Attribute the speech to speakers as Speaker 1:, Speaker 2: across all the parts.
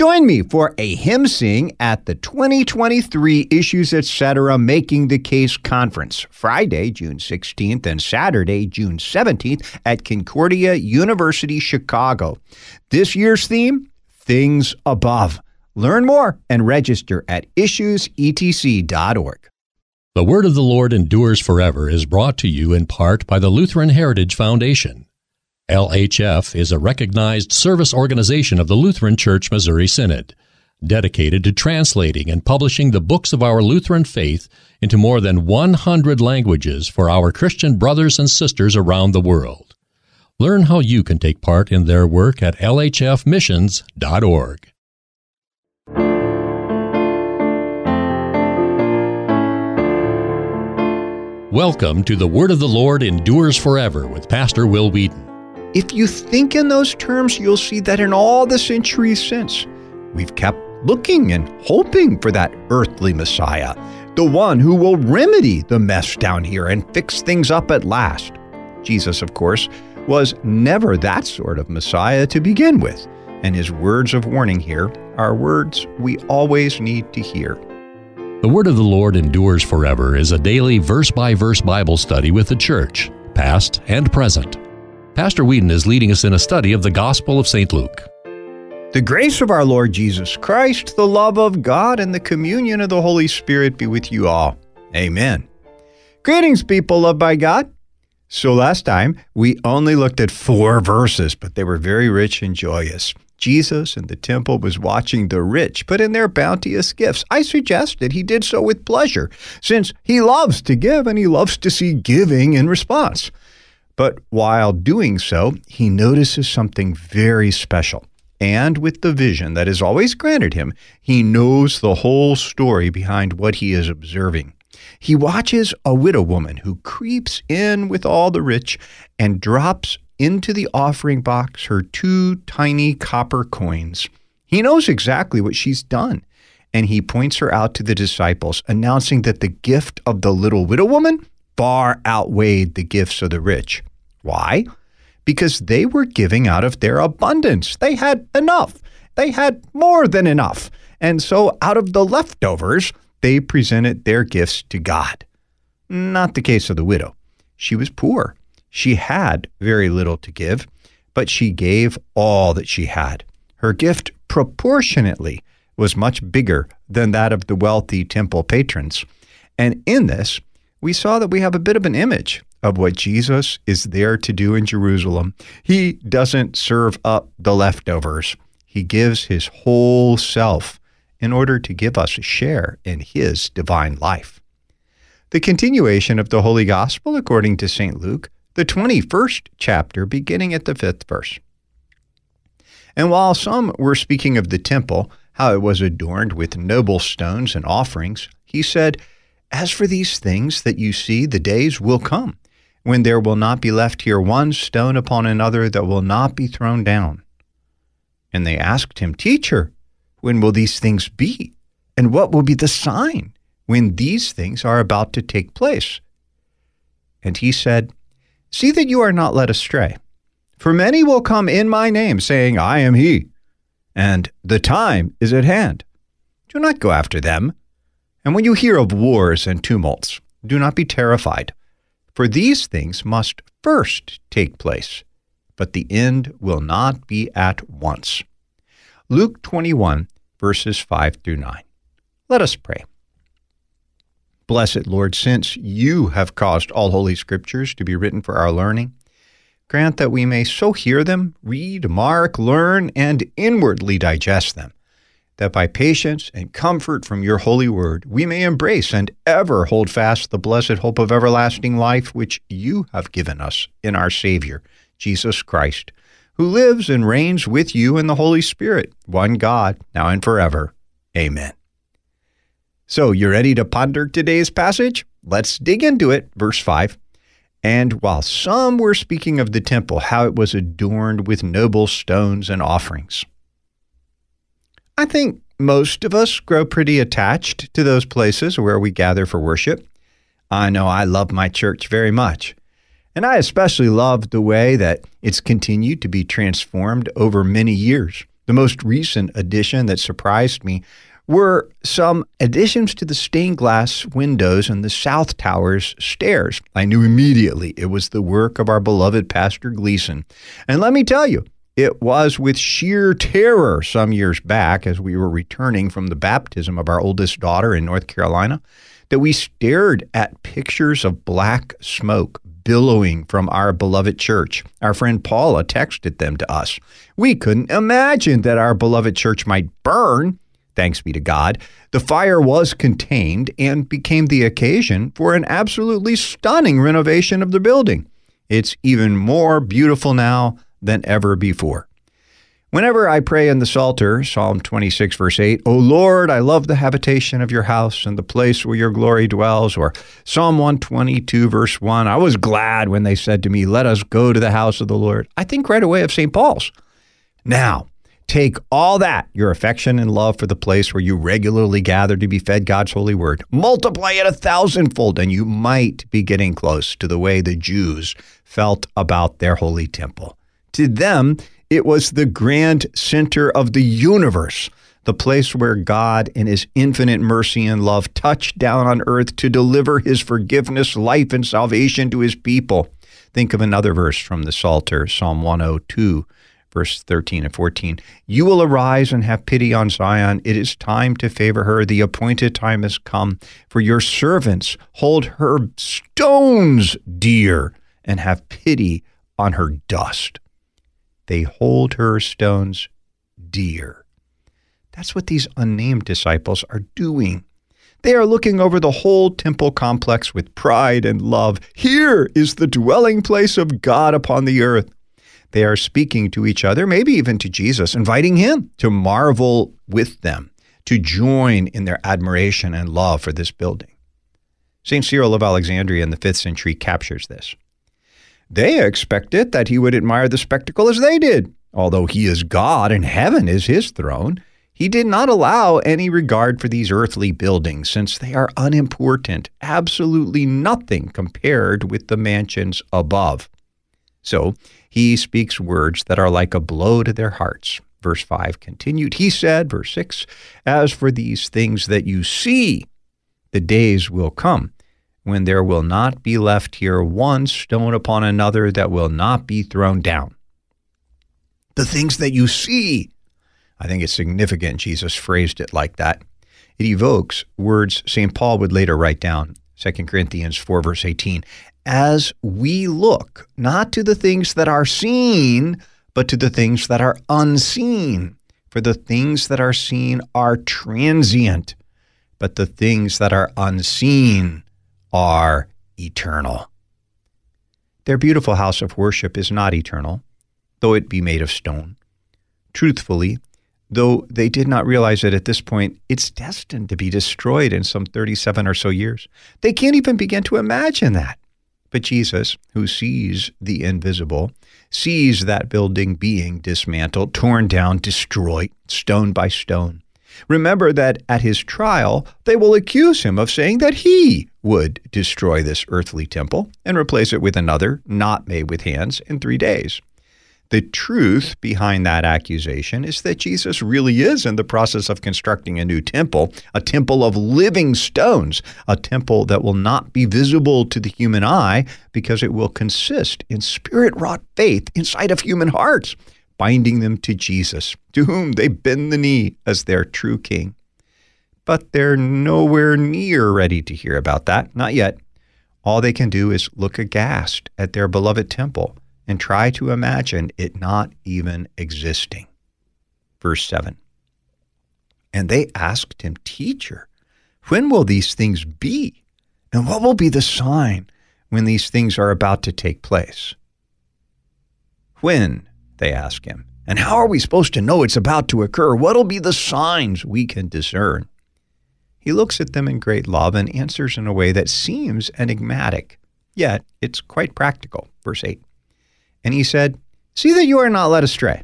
Speaker 1: Join me for a hymn sing at the 2023 Issues Etc. Making the Case Conference, Friday, June 16th and Saturday, June 17th at Concordia University, Chicago. This year's theme, Things Above. Learn more and register at issuesetc.org.
Speaker 2: The Word of the Lord Endures Forever is brought to you in part by the Lutheran Heritage Foundation. LHF is a recognized service organization of the Lutheran Church Missouri Synod, dedicated to translating and publishing the books of our Lutheran faith into more than 100 languages for our Christian brothers and sisters around the world. Learn how you can take part in their work at lhfmissions.org. Welcome to the Word of the Lord Endures Forever with Pastor Will Weedon.
Speaker 1: If you think in those terms, you'll see that in all the centuries since, we've kept looking and hoping for that earthly Messiah, the one who will remedy the mess down here and fix things up at last. Jesus, of course, was never that sort of Messiah to begin with, and his words of warning here are words we always need to hear.
Speaker 2: The Word of the Lord Endures Forever is a daily verse by verse Bible study with the church, past and present. Pastor Weedon is leading us in a study of the Gospel of St. Luke.
Speaker 1: The grace of our Lord Jesus Christ, the love of God, and the communion of the Holy Spirit be with you all. Amen. Greetings, people loved by God. So last time we only looked at four verses, but they were very rich and joyous. Jesus in the temple was watching the rich put in their bounteous gifts. I suggested he did so with pleasure, since he loves to give and he loves to see giving in response. But while doing so, he notices something very special. And with the vision that is always granted him, he knows the whole story behind what he is observing. He watches a widow woman who creeps in with all the rich and drops into the offering box her two tiny copper coins. He knows exactly what she's done, and he points her out to the disciples, announcing that the gift of the little widow woman far outweighed the gifts of the rich. Why? Because they were giving out of their abundance. They had enough. They had more than enough. And so, out of the leftovers, they presented their gifts to God. Not the case of the widow. She was poor. She had very little to give, but she gave all that she had. Her gift proportionately was much bigger than that of the wealthy temple patrons. And in this, we saw that we have a bit of an image of what Jesus is there to do in Jerusalem. He doesn't serve up the leftovers, He gives His whole self in order to give us a share in His divine life. The continuation of the Holy Gospel according to St. Luke, the 21st chapter, beginning at the fifth verse. And while some were speaking of the temple, how it was adorned with noble stones and offerings, he said, As for these things that you see, the days will come when there will not be left here one stone upon another that will not be thrown down. And they asked him, Teacher, when will these things be? And what will be the sign when these things are about to take place? And he said, See that you are not led astray. For many will come in my name, saying, I am he, and the time is at hand. Do not go after them. And when you hear of wars and tumults, do not be terrified for these things must first take place, but the end will not be at once. Luke 21, verses 5 through 9. Let us pray. Blessed Lord, since you have caused all holy scriptures to be written for our learning, grant that we may so hear them, read, mark, learn, and inwardly digest them that by patience and comfort from your holy word we may embrace and ever hold fast the blessed hope of everlasting life which you have given us in our Savior, Jesus Christ, who lives and reigns with you in the Holy Spirit, one God, now and forever. Amen. So, you're ready to ponder today's passage? Let's dig into it. Verse 5. And while some were speaking of the temple, how it was adorned with noble stones and offerings. I think most of us grow pretty attached to those places where we gather for worship. I know I love my church very much. And I especially love the way that it's continued to be transformed over many years. The most recent addition that surprised me were some additions to the stained glass windows in the South Tower's stairs. I knew immediately it was the work of our beloved Pastor Gleason. And let me tell you, it was with sheer terror some years back as we were returning from the baptism of our oldest daughter in North Carolina that we stared at pictures of black smoke billowing from our beloved church. Our friend Paula texted them to us. We couldn't imagine that our beloved church might burn thanks be to God, the fire was contained and became the occasion for an absolutely stunning renovation of the building. It's even more beautiful now than ever before. Whenever I pray in the Psalter, Psalm 26, verse 8, O Lord, I love the habitation of your house and the place where your glory dwells, or Psalm 122, verse 1, I was glad when they said to me, Let us go to the house of the Lord. I think right away of St. Paul's. Now, Take all that, your affection and love for the place where you regularly gather to be fed God's holy word, multiply it a thousandfold, and you might be getting close to the way the Jews felt about their holy temple. To them, it was the grand center of the universe, the place where God, in his infinite mercy and love, touched down on earth to deliver his forgiveness, life, and salvation to his people. Think of another verse from the Psalter, Psalm 102 verse 13 and 14. You will arise and have pity on Zion. It is time to favor her. The appointed time has come. For your servants hold her stones dear and have pity on her dust. They hold her stones dear. That's what these unnamed disciples are doing. They are looking over the whole temple complex with pride and love. Here is the dwelling place of God upon the earth. They are speaking to each other, maybe even to Jesus, inviting him to marvel with them, to join in their admiration and love for this building. St. Cyril of Alexandria in the 5th century captures this. They expected that he would admire the spectacle as they did. Although he is God and heaven is his throne, he did not allow any regard for these earthly buildings since they are unimportant, absolutely nothing compared with the mansions above. So he speaks words that are like a blow to their hearts. Verse 5 continued, He said, verse 6, As for these things that you see, the days will come when there will not be left here one stone upon another that will not be thrown down. The things that you see. I think it's significant Jesus phrased it like that. It evokes words St. Paul would later write down, 2 Corinthians 4, verse 18 as we look not to the things that are seen, but to the things that are unseen. For the things that are seen are transient, but the things that are unseen are eternal. Their beautiful house of worship is not eternal, though it be made of stone. Truthfully, though they did not realize it at this point, it's destined to be destroyed in some 37 or so years. They can't even begin to imagine that. But Jesus, who sees the invisible, sees that building being dismantled, torn down, destroyed, stone by stone. Remember that at his trial, they will accuse him of saying that he would destroy this earthly temple and replace it with another, not made with hands, in three days. The truth behind that accusation is that Jesus really is in the process of constructing a new temple, a temple of living stones, a temple that will not be visible to the human eye because it will consist in spirit wrought faith inside of human hearts, binding them to Jesus, to whom they bend the knee as their true king. But they're nowhere near ready to hear about that, not yet. All they can do is look aghast at their beloved temple and try to imagine it not even existing. Verse 7 And they asked him, Teacher, when will these things be? And what will be the sign when these things are about to take place? When, they ask him, and how are we supposed to know it's about to occur? What'll be the signs we can discern? He looks at them in great love and answers in a way that seems enigmatic, yet it's quite practical. Verse 8 and he said, See that you are not led astray.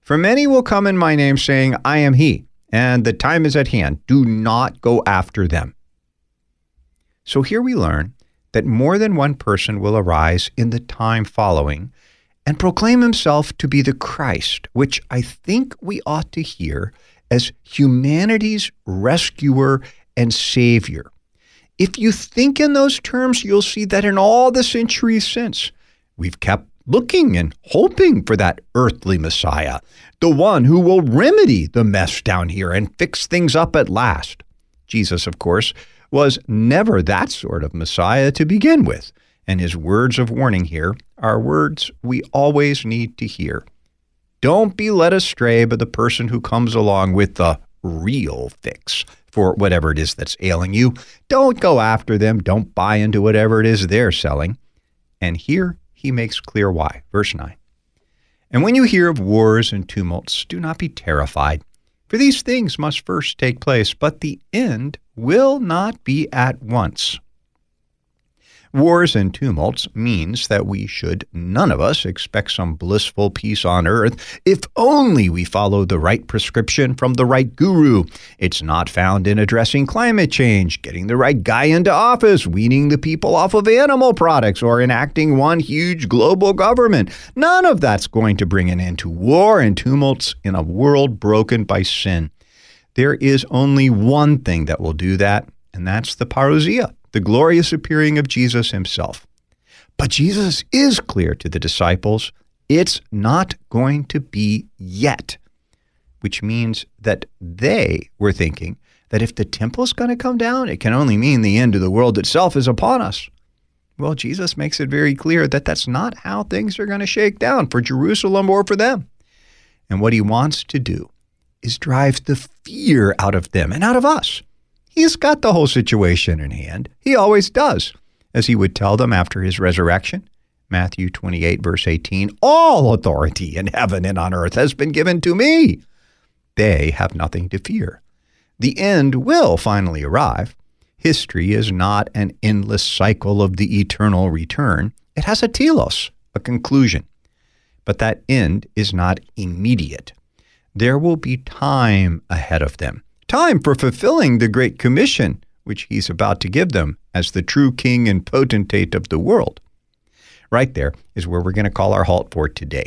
Speaker 1: For many will come in my name, saying, I am he, and the time is at hand. Do not go after them. So here we learn that more than one person will arise in the time following, and proclaim himself to be the Christ, which I think we ought to hear as humanity's rescuer and savior. If you think in those terms, you'll see that in all the centuries since, we've kept looking and hoping for that earthly Messiah, the one who will remedy the mess down here and fix things up at last. Jesus, of course, was never that sort of Messiah to begin with, and his words of warning here are words we always need to hear. Don't be led astray by the person who comes along with the real fix for whatever it is that's ailing you. Don't go after them. Don't buy into whatever it is they're selling. And here he makes clear why. Verse 9. And when you hear of wars and tumults, do not be terrified, for these things must first take place, but the end will not be at once. Wars and tumults means that we should none of us expect some blissful peace on earth if only we follow the right prescription from the right guru. It's not found in addressing climate change, getting the right guy into office, weaning the people off of animal products, or enacting one huge global government. None of that's going to bring an end to war and tumults in a world broken by sin. There is only one thing that will do that, and that's the parousia the glorious appearing of Jesus himself. But Jesus is clear to the disciples it's not going to be yet, which means that they were thinking that if the temple's going to come down, it can only mean the end of the world itself is upon us. Well, Jesus makes it very clear that that's not how things are going to shake down for Jerusalem or for them. And what he wants to do is drive the fear out of them and out of us He's got the whole situation in hand. He always does, as he would tell them after his resurrection. Matthew 28, verse 18 All authority in heaven and on earth has been given to me. They have nothing to fear. The end will finally arrive. History is not an endless cycle of the eternal return, it has a telos, a conclusion. But that end is not immediate. There will be time ahead of them time for fulfilling the Great Commission, which he's about to give them as the true king and potentate of the world. Right there is where we're going to call our halt for today.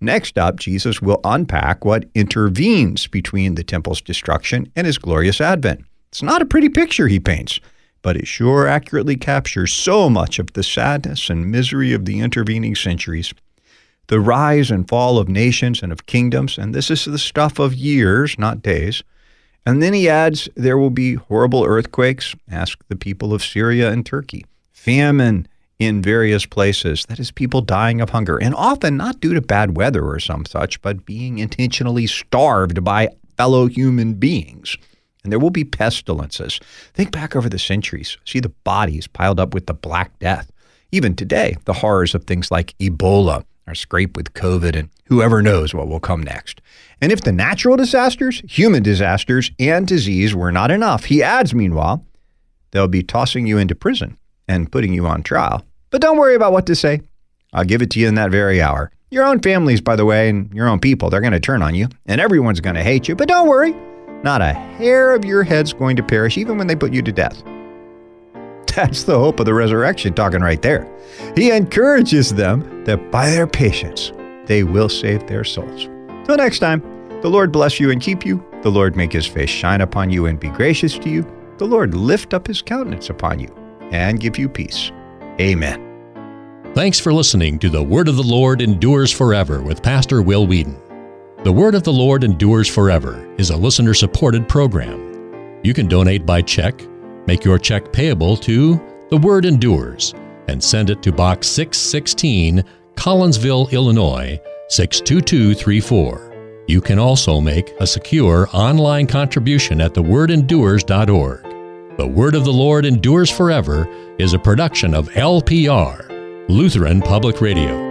Speaker 1: Next up, Jesus will unpack what intervenes between the temple's destruction and his glorious advent. It's not a pretty picture he paints, but it sure accurately captures so much of the sadness and misery of the intervening centuries. The rise and fall of nations and of kingdoms, and this is the stuff of years, not days and then he adds, There will be horrible earthquakes. Ask the people of Syria and Turkey. Famine in various places. That is, people dying of hunger, and often not due to bad weather or some such, but being intentionally starved by fellow human beings. And there will be pestilences. Think back over the centuries. See the bodies piled up with the Black Death. Even today, the horrors of things like Ebola are scrape with COVID, and whoever knows what will come next. And if the natural disasters, human disasters, and disease were not enough, he adds, meanwhile, they'll be tossing you into prison and putting you on trial. But don't worry about what to say. I'll give it to you in that very hour. Your own families, by the way, and your own people, they're going to turn on you, and everyone's going to hate you. But don't worry, not a hair of your head's going to perish, even when they put you to death. That's the hope of the resurrection, talking right there. He encourages them that by their patience, they will save their souls. Till next time, the Lord bless you and keep you. The Lord make his face shine upon you and be gracious to you. The Lord lift up his countenance upon you and give you peace. Amen.
Speaker 2: Thanks for listening to The Word of the Lord Endures Forever with Pastor Will Weedon. The Word of the Lord Endures Forever is a listener supported program. You can donate by check, make your check payable to The Word Endures, and send it to Box 616, Collinsville, Illinois 62234. You can also make a secure online contribution at thewordendures.org. The Word of the Lord Endures Forever is a production of LPR, Lutheran Public Radio.